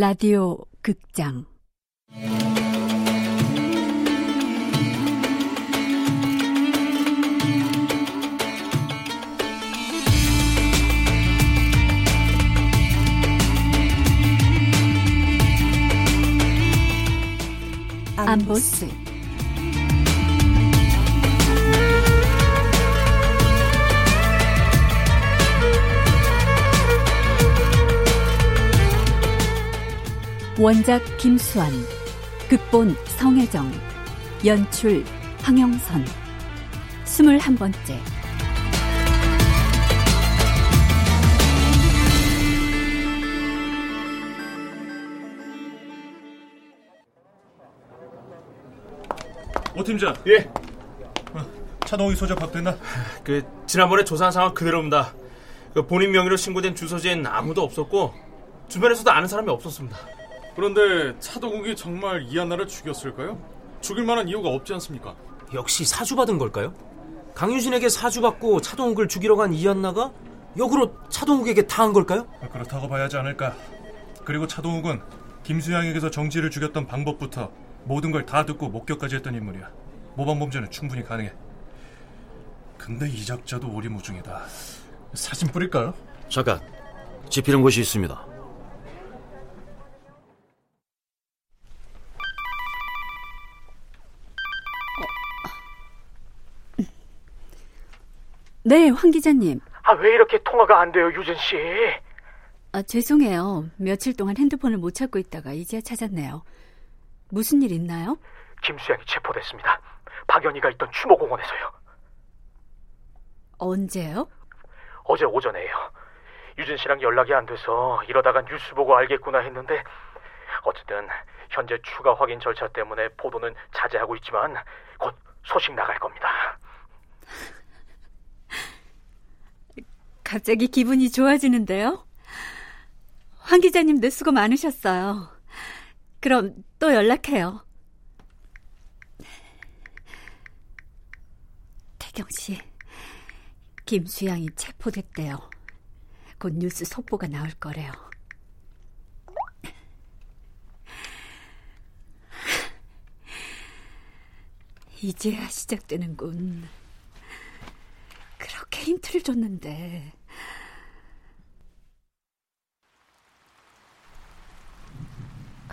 라디오 극장. 안보스 원작 김수환 극본 성혜정 연출 황영선 스물한 번째 오 팀장. 예. 어, 차동희 소장 박됐나? 그 지난번에 조사한 상황 그대로입니다. 그 본인 명의로 신고된 주소지엔 아무도 없었고 주변에서도 아는 사람이 없었습니다. 그런데 차도국이 정말 이한나를 죽였을까요? 죽일 만한 이유가 없지 않습니까? 역시 사주받은 걸까요? 강유진에게 사주받고 차동욱을 죽이러 간 이한나가 역으로 차동욱에게 당한 걸까요? 아, 그렇다고 봐야 하지 않을까. 그리고 차동욱은 김수양에게서 정지를 죽였던 방법부터 모든 걸 다 듣고 목격까지 했던 인물이야. 모방 범죄는 충분히 가능해. 근데 이 작자도 오리무중이다. 사진 뿌릴까요? 잠깐, 지피는 곳이 있습니다. 네, 황 기자님. 아, 왜 이렇게 통화가 안 돼요, 유진 씨? 아, 죄송해요. 며칠 동안 핸드폰을 못 찾고 있다가 이제야 찾았네요. 무슨 일 있나요? 김수양이 체포됐습니다. 박연희가 있던 추모공원에서요. 언제요? 어제 오전에요. 유진 씨랑 연락이 안 돼서 이러다가 뉴스 보고 알겠구나 했는데 어쨌든 현재 추가 확인 절차 때문에 보도는 자제하고 있지만 곧 소식 나갈 겁니다. 갑자기 기분이 좋아지는데요? 황 기자님도 수고 많으셨어요. 그럼 또 연락해요. 태경 씨, 김수양이 체포됐대요. 곧 뉴스 속보가 나올 거래요. 이제야 시작되는군. 그렇게 힌트를 줬는데.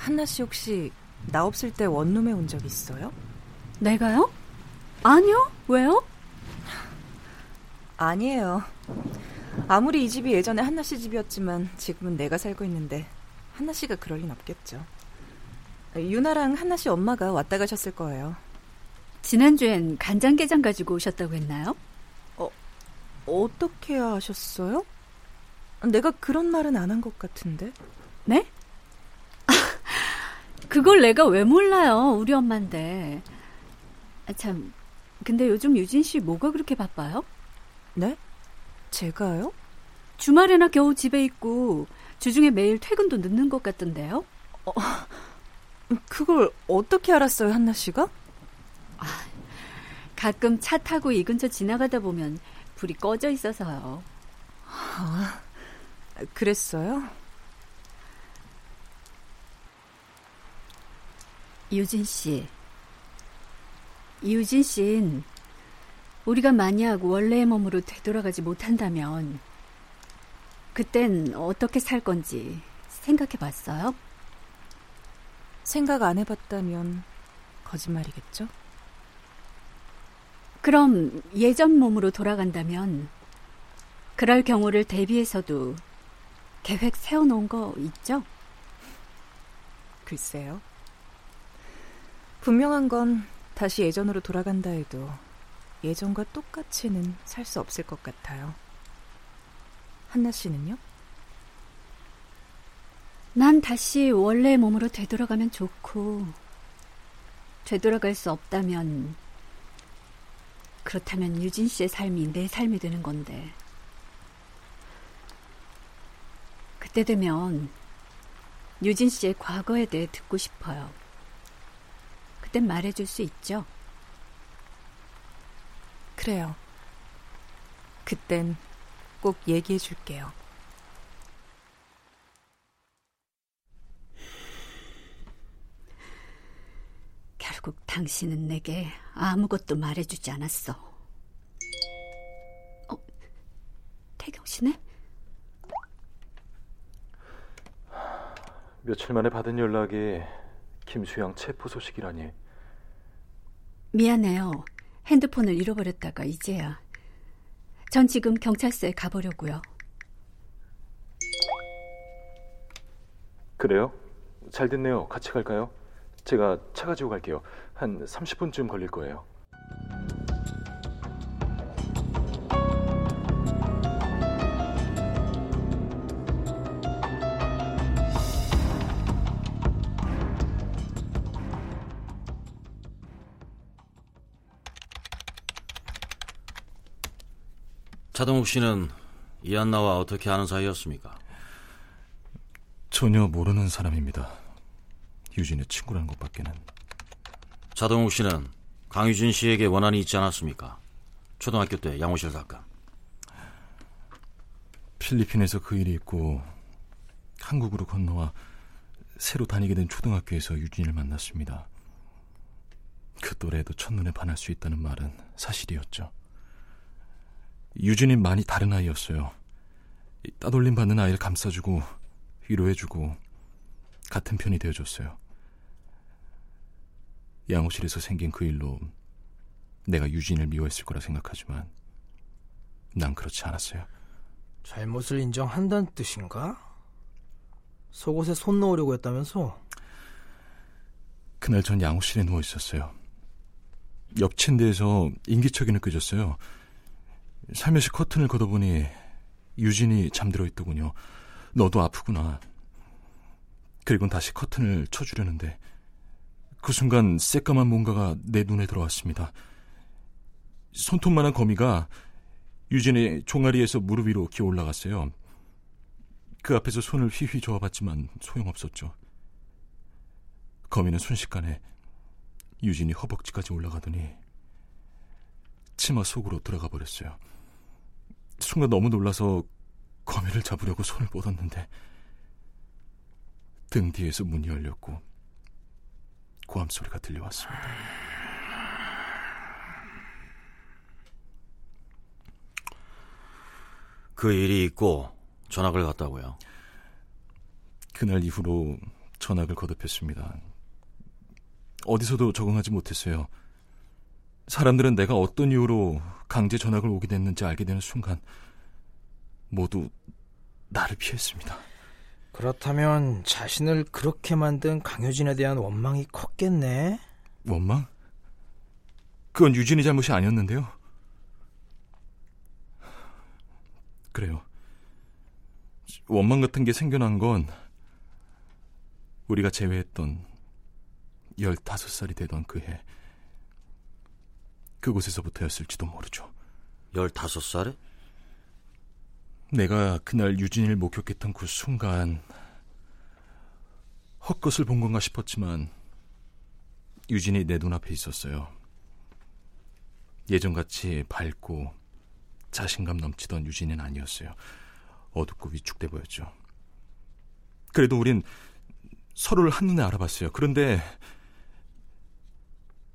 한나 씨 혹시 나 없을 때 원룸에 온 적 있어요? 내가요? 아니요. 왜요? 아니에요. 아무리 이 집이 예전에 한나 씨 집이었지만 지금은 내가 살고 있는데 한나 씨가 그럴 린 없겠죠. 유나랑 한나 씨 엄마가 왔다 가셨을 거예요. 지난주엔 간장게장 가지고 오셨다고 했나요? 어, 어떻게 하셨어요? 내가 그런 말은 안 한 것 같은데. 네? 그걸 내가 왜 몰라요? 우리 엄마인데. 아, 참, 근데 요즘 유진 씨 뭐가 그렇게 바빠요? 네? 제가요? 주말에나 겨우 집에 있고 주중에 매일 퇴근도 늦는 것 같던데요? 어, 그걸 어떻게 알았어요, 한나 씨가? 아, 가끔 차 타고 이 근처 지나가다 보면 불이 꺼져 있어서요. 아, 그랬어요? 유진 씨. 유진 씨는 우리가 만약 원래의 몸으로 되돌아가지 못한다면 그땐 어떻게 살 건지 생각해 봤어요? 생각 안 해봤다면 거짓말이겠죠? 그럼 예전 몸으로 돌아간다면 그럴 경우를 대비해서도 계획 세워놓은 거 있죠? 글쎄요. 분명한 건 다시 예전으로 돌아간다 해도 예전과 똑같이는 살 수 없을 것 같아요. 한나 씨는요? 난 다시 원래의 몸으로 되돌아가면 좋고, 되돌아갈 수 없다면, 그렇다면 유진 씨의 삶이 내 삶이 되는 건데. 그때 되면 유진 씨의 과거에 대해 듣고 싶어요. 그땐 말해줄 수 있죠? 그래요. 그땐 꼭 얘기해 줄게요. 결국 당신은 내게 아무것도 말해주지 않았어. 어, 태경 씨네? 며칠 만에 받은 연락이 김수영 체포 소식이라니. 미안해요. 핸드폰을 잃어버렸다가 이제야. 전 지금 경찰서에 가보려고요. 그래요? 잘 됐네요. 같이 갈까요? 제가 차 가지고 갈게요. 한 30분쯤 걸릴 거예요. 차동욱 씨는 이한나와 어떻게 아는 사이였습니까? 전혀 모르는 사람입니다. 유진의 친구라는 것밖에는. 차동욱 씨는 강유진 씨에게 원한이 있지 않았습니까? 초등학교 때 양호실 사건. 필리핀에서 그 일이 있고 한국으로 건너와 새로 다니게 된 초등학교에서 유진을 만났습니다. 그 또래에도 첫눈에 반할 수 있다는 말은 사실이었죠. 유진이 많이 다른 아이였어요. 따돌림 받는 아이를 감싸주고 위로해주고 같은 편이 되어줬어요. 양호실에서 생긴 그 일로 내가 유진을 미워했을 거라 생각하지만 난 그렇지 않았어요. 잘못을 인정한다는 뜻인가? 속옷에 손 넣으려고 했다면서? 그날 전 양호실에 누워 있었어요. 옆 침대에서 인기척이 느껴졌어요. 살며시 커튼을 걷어보니 유진이 잠들어 있더군요. 너도 아프구나. 그리고 다시 커튼을 쳐주려는데 그 순간 새까만 뭔가가 내 눈에 들어왔습니다. 손톱만한 거미가 유진의 종아리에서 무릎 위로 기어 올라갔어요. 그 앞에서 손을 휘휘 저어봤지만 소용없었죠. 거미는 순식간에 유진이 허벅지까지 올라가더니 치마 속으로 들어가 버렸어요. 순간 너무 놀라서 거미를 잡으려고 손을 뻗었는데 등 뒤에서 문이 열렸고 고함 소리가 들려왔습니다. 그 일이 있고 전학을 갔다고요. 그날 이후로 전학을 거듭했습니다. 어디서도 적응하지 못했어요. 사람들은 내가 어떤 이유로 강제 전학을 오게 됐는지 알게 되는 순간 모두 나를 피했습니다. 그렇다면 자신을 그렇게 만든 강효진에 대한 원망이 컸겠네. 원망? 그건 유진이 잘못이 아니었는데요. 그래요. 원망 같은 게 생겨난 건 우리가 제외했던 15살이 되던 그 해. 그곳에서부터였을지도 모르죠. 15살에? 내가 그날 유진이를 목격했던 그 순간 헛것을 본 건가 싶었지만 유진이 내 눈앞에 있었어요. 예전같이 밝고 자신감 넘치던 유진이는 아니었어요. 어둡고 위축돼 보였죠. 그래도 우린 서로를 한눈에 알아봤어요. 그런데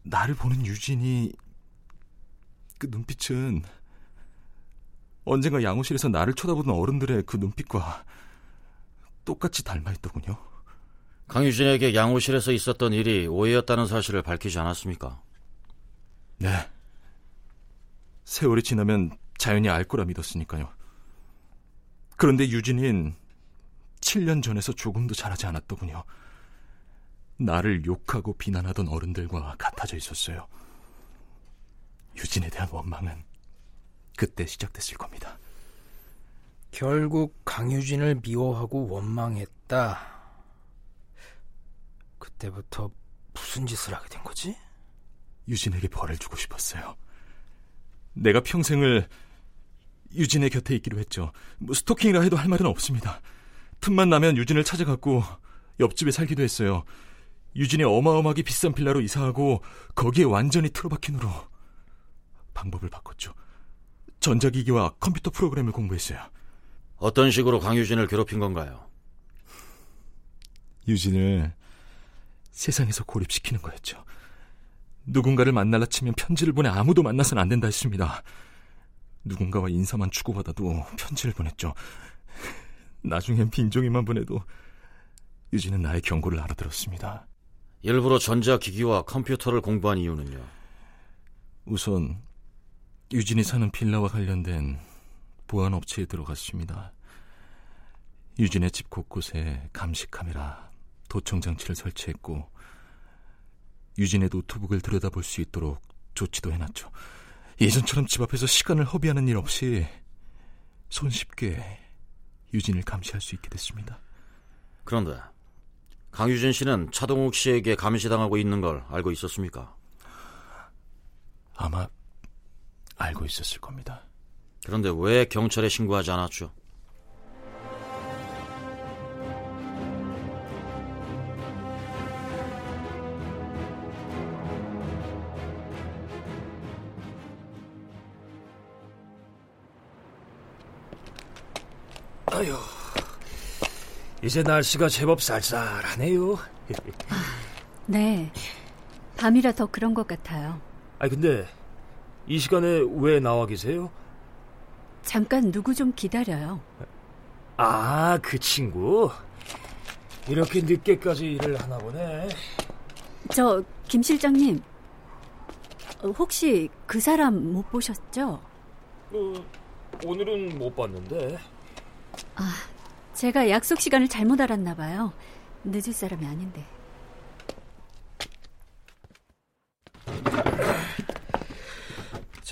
나를 보는 유진이 그 눈빛은 언젠가 양호실에서 나를 쳐다보던 어른들의 그 눈빛과 똑같이 닮아있더군요. 강유진에게 양호실에서 있었던 일이 오해였다는 사실을 밝히지 않았습니까? 네. 세월이 지나면 자연히 알 거라 믿었으니까요. 그런데 유진인 7년 전에서 조금도 잘하지 않았더군요. 나를 욕하고 비난하던 어른들과 같아져 있었어요. 유진에 대한 원망은 그때 시작됐을 겁니다. 결국 강유진을 미워하고 원망했다. 그때부터 무슨 짓을 하게 된 거지? 유진에게 벌을 주고 싶었어요. 내가 평생을 유진의 곁에 있기로 했죠. 뭐 스토킹이라 해도 할 말은 없습니다. 틈만 나면 유진을 찾아갔고 옆집에 살기도 했어요. 유진이 어마어마하게 비싼 빌라로 이사하고 거기에 완전히 틀어박힌 후로 방법을 바꿨죠. 전자기기와 컴퓨터 프로그램을 공부했어요. 어떤 식으로 강유진을 괴롭힌 건가요? 유진을 세상에서 고립시키는 거였죠. 누군가를 만날라 치면 편지를 보내 아무도 만나선 안 된다 했습니다. 누군가와 인사만 주고받아도 편지를 보냈죠. 나중엔 빈종이만 보내도 유진은 나의 경고를 알아들었습니다. 일부러 전자기기와 컴퓨터를 공부한 이유는요? 우선 유진이 사는 빌라와 관련된 보안 업체에 들어갔습니다. 유진의 집 곳곳에 감시 카메라, 도청 장치를 설치했고 유진의 노트북을 들여다볼 수 있도록 조치도 해놨죠. 예전처럼 집 앞에서 시간을 허비하는 일 없이 손쉽게 유진을 감시할 수 있게 됐습니다. 그런데 강유진 씨는 차동욱 씨에게 감시당하고 있는 걸 알고 있었습니까? 아마 알고 있었을 겁니다. 그런데 왜 경찰에 신고하지 않았죠? 아유, 이제 날씨가 제법 쌀쌀하네요. 네. 밤이라 더 그런 것 같아요. 아 근데 이 시간에 왜 나와 계세요? 잠깐 누구 좀 기다려요. 아, 그 친구? 이렇게 늦게까지 일을 하나 보네. 저, 김 실장님. 어, 혹시 그 사람 못 보셨죠? 어, 오늘은 못 봤는데. 아, 제가 약속 시간을 잘못 알았나 봐요. 늦을 사람이 아닌데.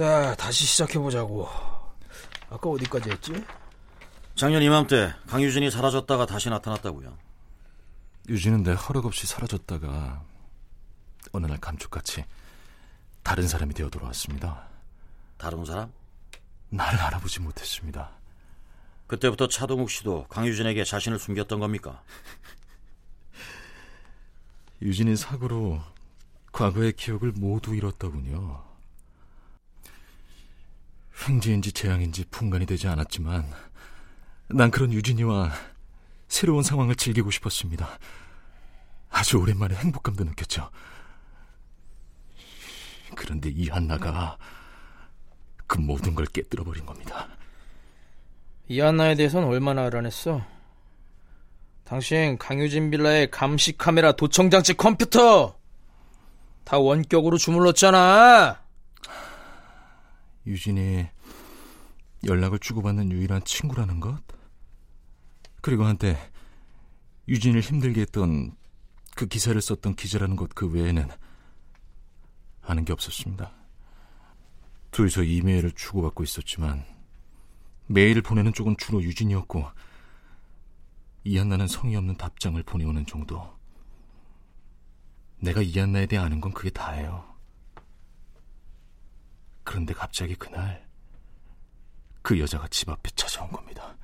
자, 다시 시작해보자고. 아까 어디까지 했지? 작년 이맘때 강유진이 사라졌다가 다시 나타났다고요. 유진은 내 허락 없이 사라졌다가 어느 날 감쪽같이 다른 사람이 되어 돌아왔습니다. 다른 사람? 나를 알아보지 못했습니다. 그때부터 차동욱 씨도 강유진에게 자신을 숨겼던 겁니까? 유진이 사고로 과거의 기억을 모두 잃었더군요. 횡재인지 재앙인지 분간이 되지 않았지만 난 그런 유진이와 새로운 상황을 즐기고 싶었습니다. 아주 오랜만에 행복감도 느꼈죠. 그런데 이 한나가 그 모든 걸 깨뜨려 버린 겁니다. 이 한나에 대해선 얼마나 알아냈어? 당신 강유진 빌라의 감시 카메라 도청장치 컴퓨터 다 원격으로 주물렀잖아. 유진이 연락을 주고받는 유일한 친구라는 것? 그리고 한때 유진을 힘들게 했던 그 기사를 썼던 기자라는 것 그 외에는 아는 게 없었습니다. 둘이서 이메일을 주고받고 있었지만 메일을 보내는 쪽은 주로 유진이었고 이한나는 성의 없는 답장을 보내오는 정도. 내가 이한나에 대해 아는 건 그게 다예요. 그런데 갑자기 그날 그 여자가 집 앞에 찾아온 겁니다.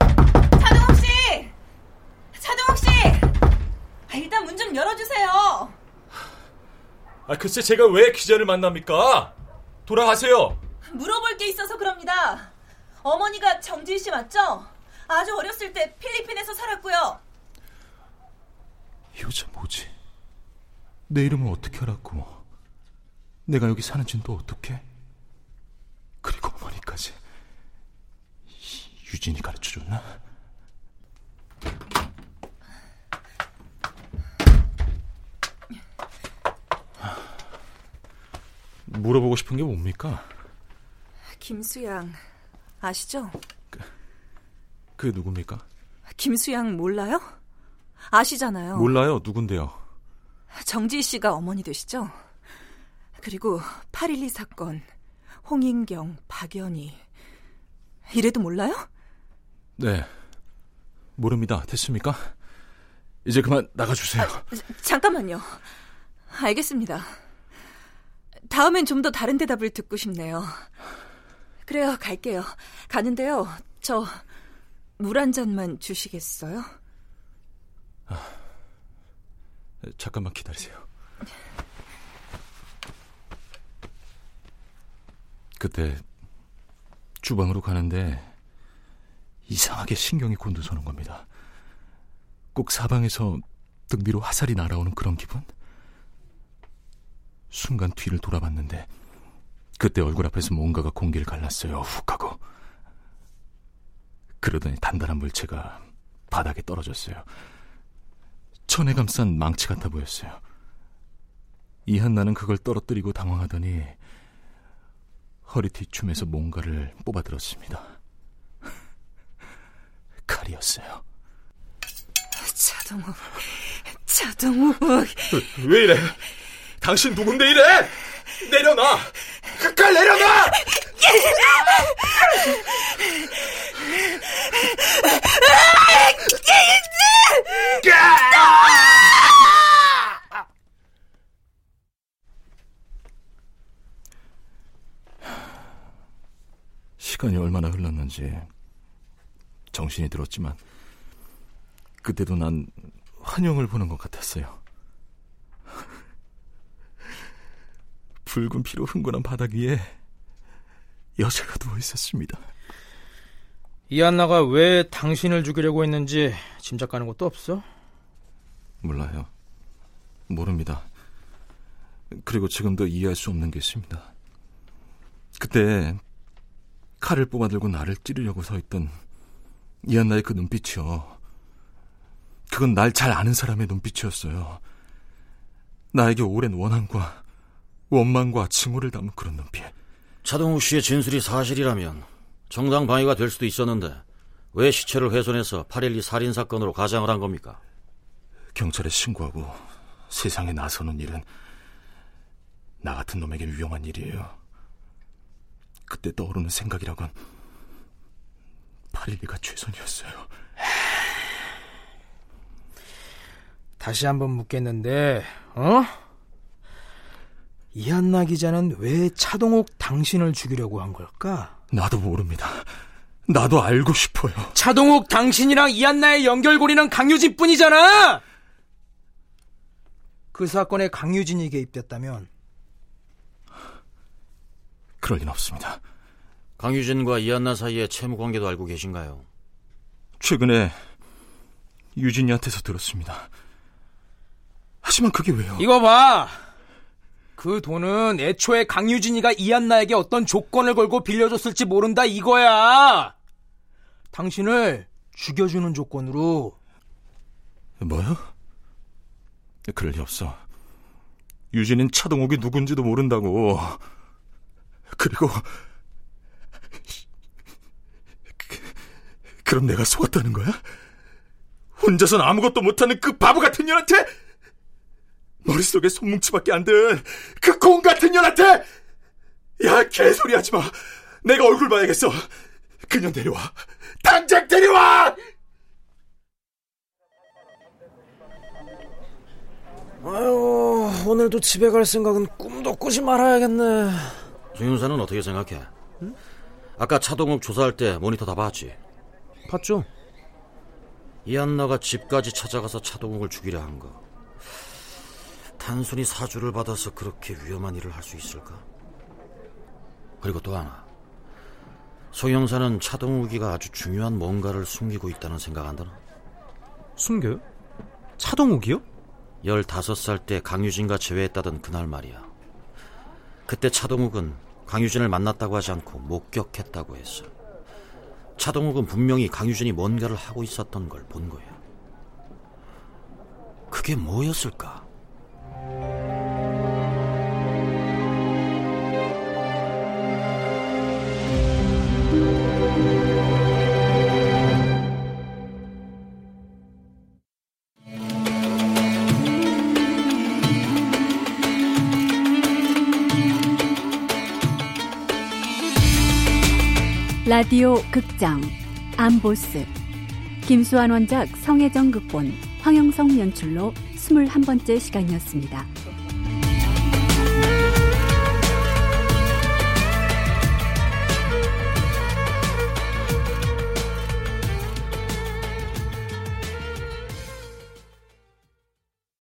차동욱 씨! 차동욱 씨! 아, 일단 문 좀 열어주세요. 아, 글쎄 제가 왜 기자를 만납니까? 돌아가세요. 물어볼 게 있어서 그럽니다. 어머니가 정지희 씨 맞죠? 아주 어렸을 때 필리핀에서 살았고요. 이 여자 뭐지? 내 이름을 어떻게 알았고 내가 여기 사는지는 또 어떻게? 그리고 어머니까지 유진이 가르쳐줬나? 물어보고 싶은 게 뭡니까? 김수양 아시죠? 그게 누굽니까? 김수양 몰라요? 아시잖아요. 몰라요. 누군데요? 정지희 씨가 어머니 되시죠? 그리고 8.12 사건, 홍인경, 박연희. 이래도 몰라요? 네. 모릅니다. 됐습니까? 이제 그만 나가주세요. 아, 잠깐만요. 알겠습니다. 다음엔 좀 더 다른 대답을 듣고 싶네요. 그래요, 갈게요. 가는데요. 저 물 한 잔만 주시겠어요? 아, 잠깐만 기다리세요. 그때 주방으로 가는데 이상하게 신경이 곤두서는 겁니다. 꼭 사방에서 등 뒤로 화살이 날아오는 그런 기분? 순간 뒤를 돌아봤는데 그때 얼굴 앞에서 뭔가가 공기를 갈랐어요. 훅 하고. 그러더니 단단한 물체가 바닥에 떨어졌어요. 천에 감싼 망치 같아 보였어요. 이한나는 그걸 떨어뜨리고 당황하더니 허리 뒤춤에서 뭔가를 뽑아들었습니다. 칼이었어요. 차동욱, 차동욱. 왜 이래? 당신 누군데 이래? 내려놔! 그칼 내려놔! 시간이 얼마나 흘렀는지 정신이 들었지만 그때도 난 환영을 보는 것 같았어요. 붉은 피로 흥건한 바닥 위에 여자가 누워 있었습니다. 이안나가 왜 당신을 죽이려고 했는지 짐작 가는 것도 없어? 몰라요. 모릅니다. 그리고 지금도 이해할 수 없는 게 있습니다. 그때 칼을 뽑아들고 나를 찌르려고 서 있던 이안나의 그 눈빛이요. 그건 날 잘 아는 사람의 눈빛이었어요. 나에게 오랜 원한과 원망과 징후를 담은 그런 눈빛. 차동욱 씨의 진술이 사실이라면 정당 방위가 될 수도 있었는데 왜 시체를 훼손해서 8.12 살인 사건으로 가장을 한 겁니까? 경찰에 신고하고 세상에 나서는 일은 나 같은 놈에게 위험한 일이에요. 그때 떠오르는 생각이라곤 8.12가 최선이었어요. 다시 한번 묻겠는데, 어? 이한나 기자는 왜 차동욱 당신을 죽이려고 한 걸까? 나도 모릅니다. 나도 알고 싶어요. 차동욱 당신이랑 이한나의 연결고리는 강유진 뿐이잖아! 그 사건에 강유진이 개입됐다면 그럴 리는 없습니다. 강유진과 이한나 사이의 채무 관계도 알고 계신가요? 최근에 유진이한테서 들었습니다. 하지만 그게 왜요? 이거 봐! 그 돈은 애초에 강유진이가 이한나에게 어떤 조건을 걸고 빌려줬을지 모른다 이거야! 당신을 죽여주는 조건으로 뭐요? 그럴 리 없어. 유진은 차동욱이 누군지도 모른다고. 그리고 그, 럼 내가 속았다는 거야? 혼자선 아무것도 못하는 그 바보 같은 년한테 머릿속에 손뭉치밖에 안 든 그 공 같은 년한테 야 개소리 하지 마. 내가 얼굴 봐야겠어. 그냥 데려와. 당장 데려와. 아유, 오늘도 집에 갈 생각은 꿈도 꾸지 말아야겠네. 조윤사는 어떻게 생각해? 응? 아까 차동욱 조사할 때 모니터 다 봤지? 봤죠. 이한나가 집까지 찾아가서 차동욱을 죽이려 한 거. 단순히 사주를 받아서 그렇게 위험한 일을 할 수 있을까? 그리고 또 하나. 소영사는 차동욱이가 아주 중요한 뭔가를 숨기고 있다는 생각 안 드나? 숨겨요? 차동욱이요? 15살 때 강유진과 재회했다던 그날 말이야. 그때 차동욱은 강유진을 만났다고 하지 않고 목격했다고 했어. 차동욱은 분명히 강유진이 뭔가를 하고 있었던 걸 본 거야. 그게 뭐였을까? 라디오 극장 암보스 김수환 원작 성혜정 극본 황영성 연출로 21번째 시간이었습니다.